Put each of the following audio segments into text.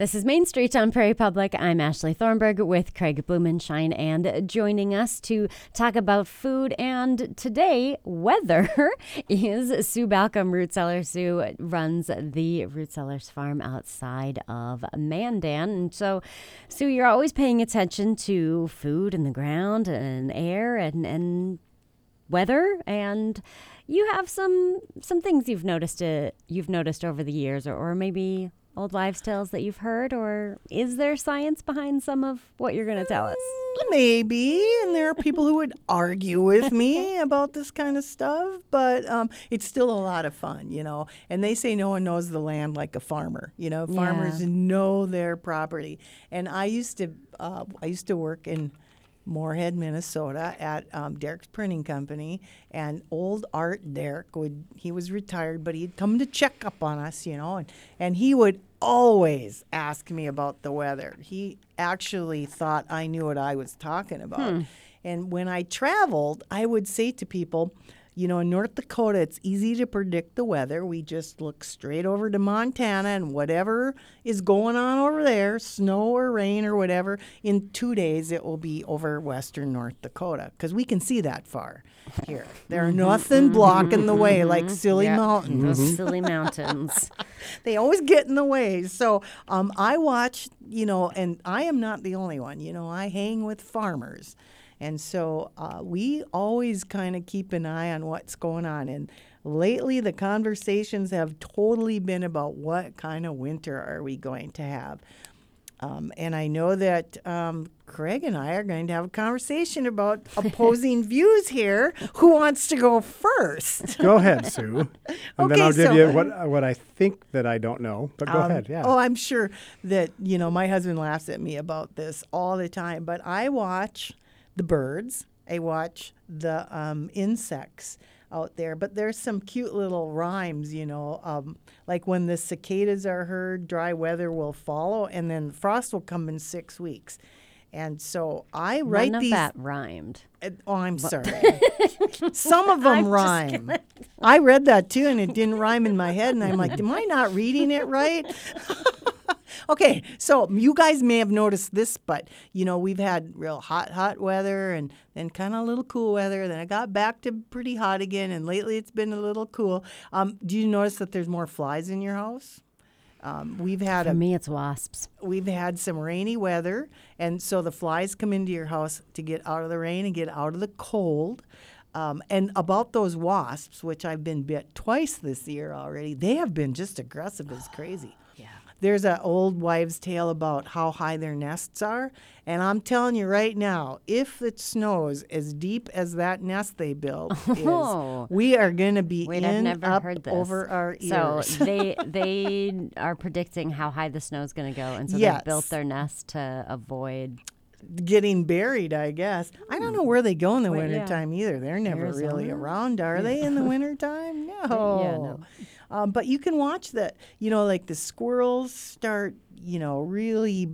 This is Main Street on Prairie Public. I'm Ashley Thornberg with Craig Blumenshine and joining us to talk about food and today weather is Sue Balcom, Root Cellar. Sue runs the Root Cellars farm outside of Mandan. And so, Sue, you're always paying attention to food and the ground and air and, and weather and you have some some things you've noticed uh, you've noticed over the years or, or maybe old wives' tales that you've heard, or is there science behind some of what you're going to tell us? Maybe, and there are people who would argue with me about this kind of stuff, but um, it's still a lot of fun, you know. And they say no one knows the land like a farmer. You know, farmers Yeah. know their property. And I used to, uh, I used to work in Moorhead, Minnesota, at um, Derek's Printing Company, and old Art Derek would he was retired, but he'd come to check up on us, you know, and and he would always ask me about the weather. He actually thought I knew what I was talking about, and when I traveled, I would say to people. You know, in North Dakota, it's easy to predict the weather. We just look straight over to Montana, and whatever is going on over there, snow or rain or whatever, in two days it will be over western North Dakota because we can see that far here. There's mm-hmm. nothing blocking the way like mm-hmm. silly Yep. mountains Those mm-hmm. silly mountains. they always get in the way. So um, I watch, you know, and I am not the only one. You know, I hang with farmers. And so uh, we always kind of keep an eye on what's going on. And lately, the conversations have totally been about what kind of winter are we going to have. Um, and I know that um, Craig and I are going to have a conversation about opposing views here. Who wants to go first? Go ahead, Sue. And Okay, then I'll give so- you what what I think that I don't know. But go Um, ahead. Yeah. Oh, I'm sure that, you know, my husband laughs at me about this all the time, but I watch the birds, I watch the um, insects out there, but there's some cute little rhymes, you know, um, like when the cicadas are heard, dry weather will follow, and then frost will come in six weeks. And so I write None of these. that rhymed. Uh, Oh, I'm sorry. Some of them rhyme. I read that too, and it didn't rhyme in my head, and I'm like, am I not reading it right? okay, so you guys may have noticed this, but you know, we've had real hot, hot weather, and then kind of a little cool weather. Then it got back to pretty hot again, and lately it's been a little cool. Um, do you notice that there's more flies in your house? Um, we've had For a me, it's wasps. we've had some rainy weather, and so the flies come into your house to get out of the rain and get out of the cold. Um, and about those wasps, which I've been bit twice this year already, they have been just aggressive as crazy. Yeah. There's an old wives' tale about how high their nests are, and I'm telling you right now, if it snows as deep as that nest they built Oh. is, we are going to be Wait, in I've never up heard this. over our ears. So they they are predicting how high the snow is going to go, and so Yes. they built their nest to avoid. getting buried, I guess. I don't know mm. where they go in the Wait, yeah. either. They're never really around, are they, in the wintertime? No. no. Um, but you can watch that, you know, like the squirrels start, you know, really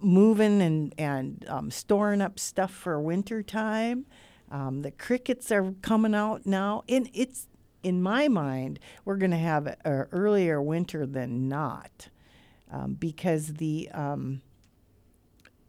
moving and, and um, storing up stuff for wintertime. Um, the crickets are coming out now. And it's, in my mind, we're going to have an earlier winter than not um, because the. Um,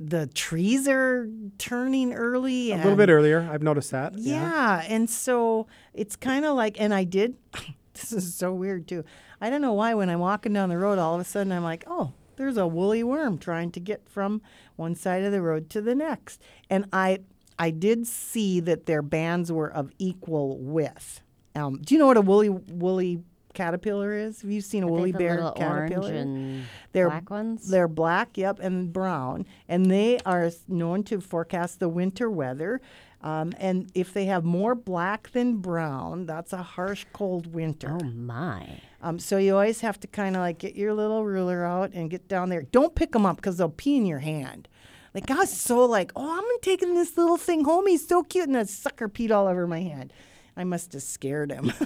the trees are turning early. a little bit earlier. I've noticed that. yeah, and so it's kind of like, and I did. This is so weird too. I don't know why when I'm walking down the road, all of a sudden I'm like, oh, there's a woolly worm trying to get from one side of the road to the next, and I I did see that their bands were of equal width. Um, do you know what a woolly woolly caterpillar is? Have you seen a Are woolly bear little caterpillar? orange and They're black ones. They're black, yep, and brown, and they are known to forecast the winter weather. Um, and if they have more black than brown, that's a harsh, cold winter. oh my! Um, so you always have to kind of like get your little ruler out and get down there. Don't pick them up because they'll pee in your hand. Like I was so like, oh, I'm taking this little thing home. He's so cute, and the sucker peed all over my hand. I must have scared him.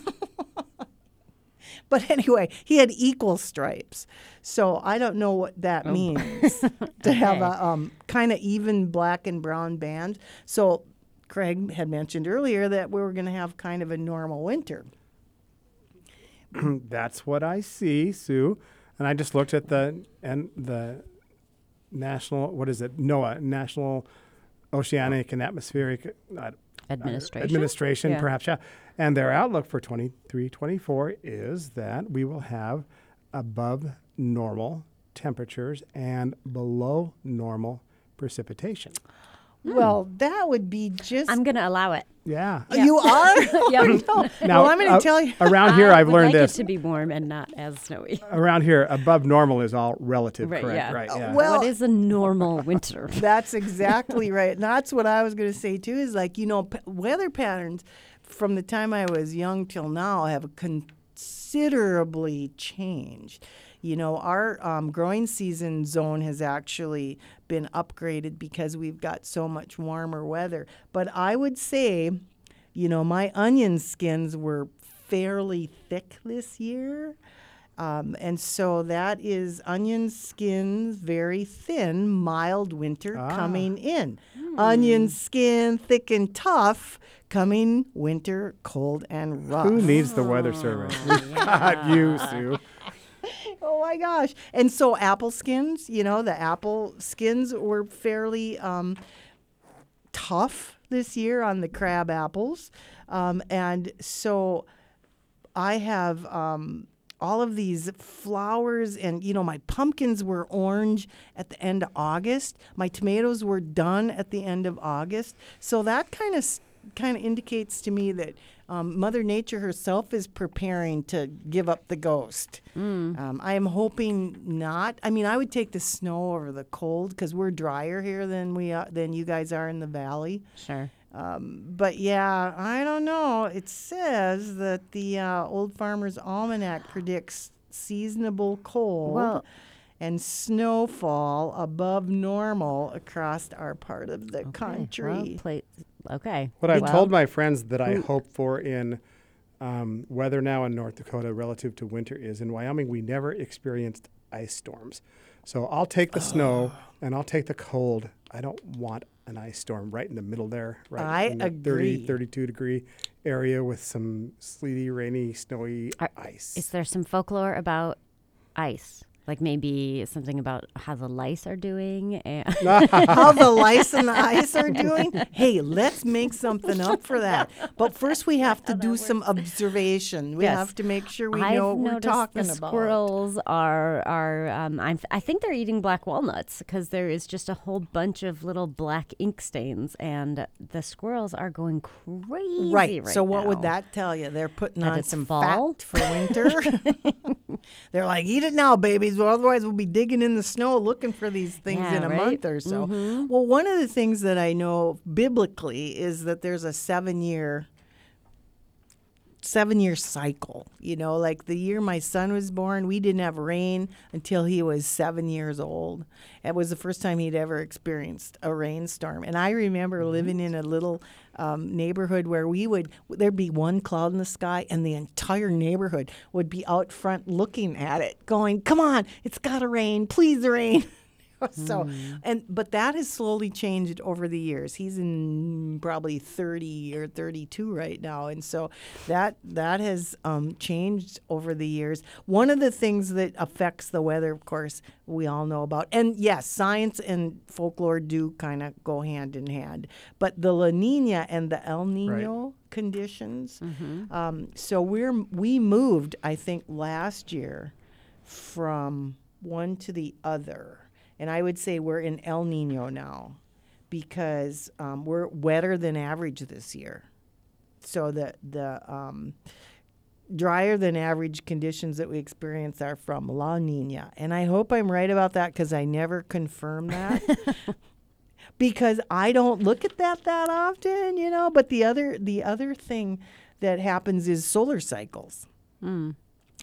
But anyway, he had equal stripes. So I don't know what that means to have Okay. a um, kind of even black and brown band. So Craig had mentioned earlier that we were going to have kind of a normal winter. That's what I see, Sue. And I just looked at the and the national what is it NOAA National Oceanic and Atmospheric uh, Administration. Administration, Yeah. perhaps, yeah. And their outlook for 23 24 is that we will have above normal temperatures and below normal precipitation. Well, that would be just. I'm going to allow it. Yeah. You are? Yeah. no. Now, well, I'm going to uh, tell you. Around here, I I've learned like this. it to be warm and not as snowy. Around here, above normal is all relative, Right, correct? yeah. Right, Uh, yeah. well- what is a normal winter? That's exactly right. And that's what I was going to say too. Is like you know, p- weather patterns from the time I was young till now have considerably changed. You know, our um, growing season zone has actually been upgraded because we've got so much warmer weather. But I would say, you know, my onion skins were fairly thick this year. Um, and so that is onion skins, very thin, mild winter coming in. Onion skin, thick and tough, coming winter, cold and rough. Who needs the weather service? We've got you, Sue. Oh my gosh. And so apple skins, you know, the apple skins were fairly um, tough this year on the crab apples. Um, and so I have um, all of these flowers, and you know, my pumpkins were orange at the end of August. My tomatoes were done at the end of August. So that kind of kind of indicates to me that um, Mother Nature herself is preparing to give up the ghost. Um, I am hoping not. I mean, I would take the snow over the cold because we're drier here than we are, than you guys are in the valley. Sure. Um, but yeah, I don't know. It says that the uh, Old Farmer's Almanac predicts seasonable cold Well- and snowfall above normal across our part of the country. Well, play, okay. What I've Well, told my friends that I hope for in um, weather now in North Dakota relative to winter is in Wyoming, we never experienced ice storms. So I'll take the snow and I'll take the cold. I don't want an ice storm right in the middle there, right I in the agree. 30, 32 degree area with some sleety, rainy, snowy Are- ice. Is there some folklore about ice? Like maybe something about how the lice are doing? And How the lice and the ice are doing? Hey, let's make something up for that. But first, we have to do some observation. We Yes. have to make sure we I've know what we're noticed talking the about. squirrels are are um, I'm, I think they're eating black walnuts because there is just a whole bunch of little black ink stains, and the squirrels are going crazy. Right. Right. so what would that tell you? They're putting That on some fall? fat for winter. They're like, eat it now, babies. Well, otherwise we'll be digging in the snow looking for these things Yeah, in a right? Mm-hmm. month or so. Well, one of the things that I know biblically is that there's a seven year seven year cycle. You know, like the year my son was born, we didn't have rain until he was seven years old. It was the first time he'd ever experienced a rainstorm. And I remember living in a little um, neighborhood where we would, there'd be one cloud in the sky and the entire neighborhood would be out front looking at it, going, come on, it's got to rain, please rain. so and but that has slowly changed over the years. He's in probably 30 or 32 right now and so that that has um, changed over the years. One of the things that affects the weather of course we all know about and yes science and folklore do kind of go hand in hand but the la nina and the el nino conditions um, so we're we moved i think last year from one to the other. And I would say we're in El Nino now because um, we're wetter than average this year. So the, the um, drier than average conditions that we experience are from La Nina. And I hope I'm right about that because I never confirm that. because I don't look at that that often, you know. But the other the other thing that happens is solar cycles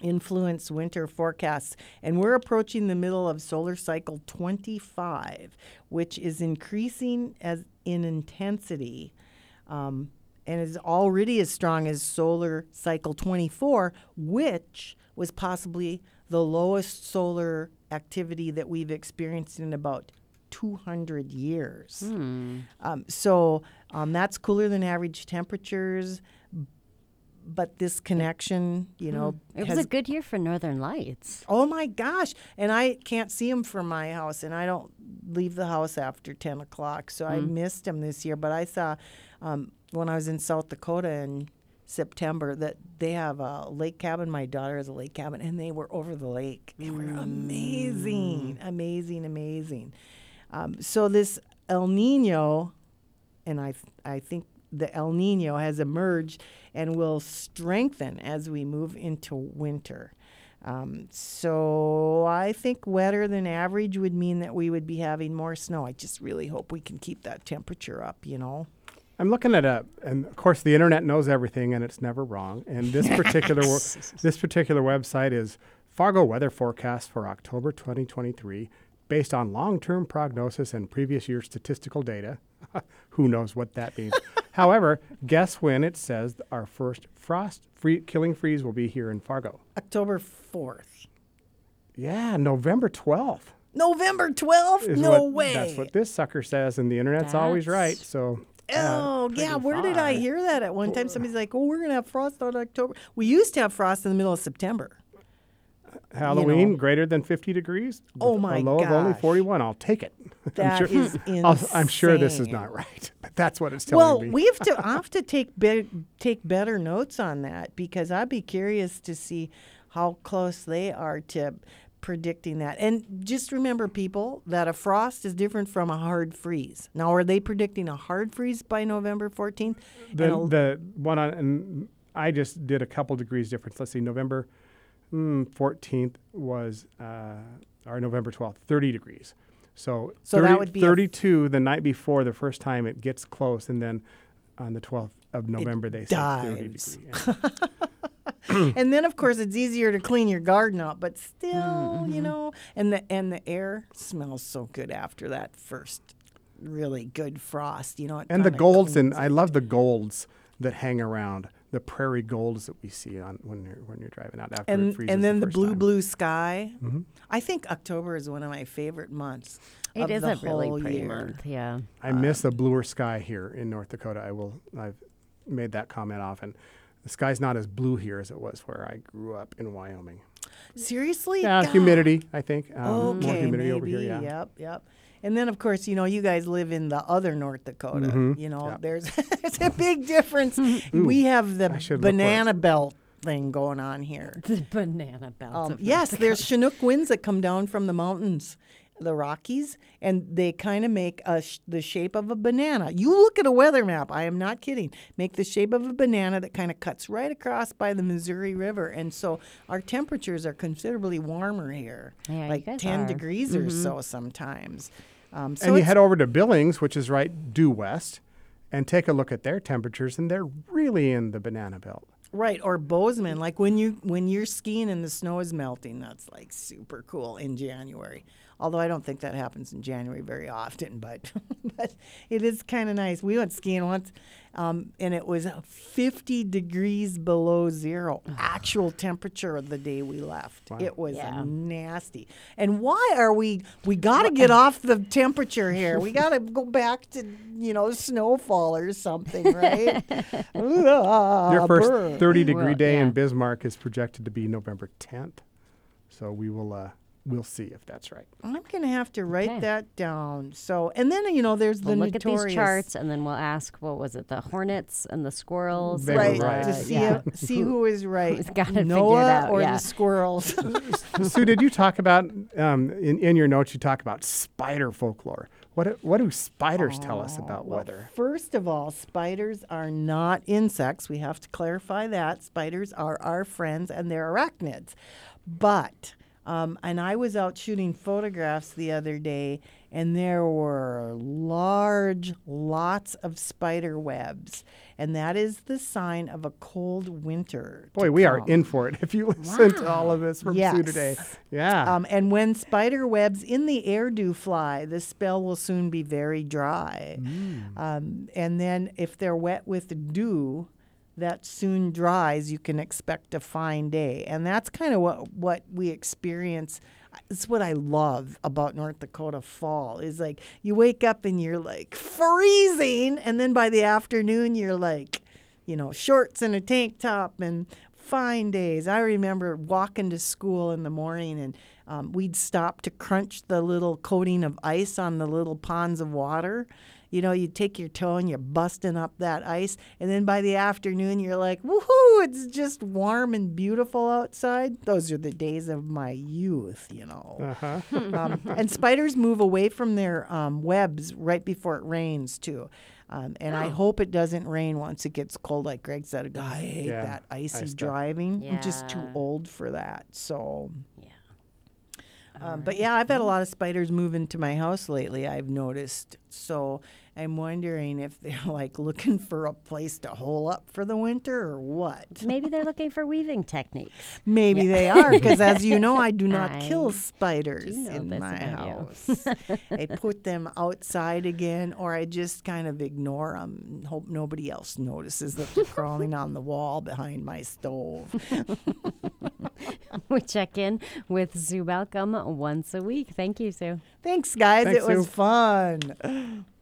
influence winter forecasts. And we're approaching the middle of solar cycle 25, which is increasing as in intensity. Um, and is already as strong as solar cycle 24, which was possibly the lowest solar activity that we've experienced in about 200 years. Um, so um, that's cooler than average temperatures but this connection, you know, It was a good year for Northern Lights. Oh my gosh! And I can't see them from my house, and I don't leave the house after ten o'clock, so I missed them this year. But I saw um, when I was in South Dakota in September that they have a lake cabin. My daughter has a lake cabin, and they were over the lake. They were amazing, amazing, amazing. Um, so this El Nino, and I I think the El Nino has emerged and will strengthen as we move into winter. Um, so I think wetter than average would mean that we would be having more snow. I just really hope we can keep that temperature up. You know. I'm looking at a, and of course the internet knows everything, and it's never wrong. And this particular this particular website is Fargo weather forecast for October 2023, based on long-term prognosis and previous year statistical data. Who knows what that means? However, guess when it says our first frost free killing freeze will be here in Fargo? October fourth, Yeah, November 12th. November twelfth. is No what- way. That's what this sucker says, and the internet's always right. That's- So. uh, Oh yeah, pretty where did I hear that at one time? Somebody's like, "Oh, we're gonna have frost on October." We used to have frost in the middle of September. Halloween know. greater than 50 degrees? Oh, my a low of only 41. I'll take it. That I'm sure, is I'll- I'm sure this is not right, but that's what it's telling Well, me. Well, we have to I have to take be- take better notes on that because I'd be curious to see how close they are to predicting that. And just remember, people, that a frost is different from a hard freeze. Now, are they predicting a hard freeze by November fourteenth? the, the one on, and I just did a couple degrees difference. Let's see, November mm, 14th was, uh, or November 12th, 30 degrees. So, So that would be a- 32 the night before the first time it gets close, and then on the 12th of November they say 30 dives. degrees. Yeah. and then of course it's easier to clean your garden up, but still, Mm-hmm. you know, and the and the air smells so good after that first really good frost. You know, it and the golds and I love the golds that hang around the prairie golds that we see on when you're when you're driving out after it and freezes and then the, first blue time. Mm-hmm. blue sky. I think October is one of my favorite months. It of is the a really pretty year. month. Yeah. I miss a bluer sky here in North Dakota. I will I've made that comment often. The sky's not as blue here as it was where I grew up in Wyoming. Seriously? Yeah, God. humidity. I think um, Okay, more humidity maybe. over here. Yeah. Yep, yep. And then, of course, you know, you guys live in the other North Dakota. You know, Mm-hmm. yeah. there's there's a big difference. we have the banana belt thing going on here. The banana belt. Um, yes, North there's Chinook winds that come down from the mountains, the Rockies, and they kind of make a sh- the shape of a banana. You look at a weather map. I am not kidding. Make the shape of a banana that kind of cuts right across by the Missouri River, and so our temperatures are considerably warmer here, Yeah, like 10 are. degrees or so sometimes. Um, so and you head over to Billings, which is right due west, and take a look at their temperatures, and they're really in the banana belt. Right, or Bozeman, like when you when you're skiing and the snow is melting, that's like super cool in January. Although I don't think that happens in January very often, but but it is kind of nice. We went skiing once, um, and it was 50 degrees below zero, actual temperature of the day we left. It was Yeah. nasty. And why are we? We got to get off the temperature here. We got to go back to you know snowfall or something, right? Your Ah, first brr. 30 degree Well, day yeah. in Bismarck is projected to be November 10th. So we will uh, we'll see if that's right. I'm gonna have to write Okay. that down. So, and then you know, there's We'll the look at these charts and then we'll ask what was it, the hornets and the squirrels? Right, right. to see yeah. if- see who is right, Who's got it figured NOAA out, or yeah. the squirrels. Sue, did you talk about um, in, in your notes? You talk about spider folklore. What do- what do spiders tell us about Well, weather? First of all, spiders are not insects. We have to clarify that. Spiders are our friends and they're arachnids. But, um, and I was out shooting photographs the other day, and there were large, lots of spider webs. And that is the sign of a cold winter. Boy, we are in for it. If you listen to all of this from Sue today, yeah. Um, and when spider webs in the air do fly, the spell will soon be very dry. Um, and then if they're wet with dew, that soon dries. You can expect a fine day, and that's kind of what what we experience. It's what I love about North Dakota fall is like you wake up and you're like freezing, and then by the afternoon you're like, you know, shorts and a tank top and fine days. I remember walking to school in the morning and um, we'd stop to crunch the little coating of ice on the little ponds of water. You know, you take your toe and you're busting up that ice, and then by the afternoon you're like, "Woohoo! It's just warm and beautiful outside." Those are the days of my youth, you know. Uh-huh. um, and spiders move away from their um, webs right before it rains too. Um, and I hope it doesn't rain once it gets cold. Like Greg said, I hate Yeah, that icy ice stuff. driving. I'm just too old for that. So, Yeah. Um, but yeah, I've had a lot of spiders move into my house lately. I've noticed. So I'm wondering if they're like looking for a place to hole up for the winter or what. Maybe they're looking for weaving techniques. Maybe they are, because as you know, I do not I kill spiders in my house. I put them outside again, or I just kind of ignore them and hope nobody else notices that they're crawling on the wall behind my stove. we check in with Sue Balcom once a week. Thank you, Sue. Thanks, guys. Thanks, it was fun.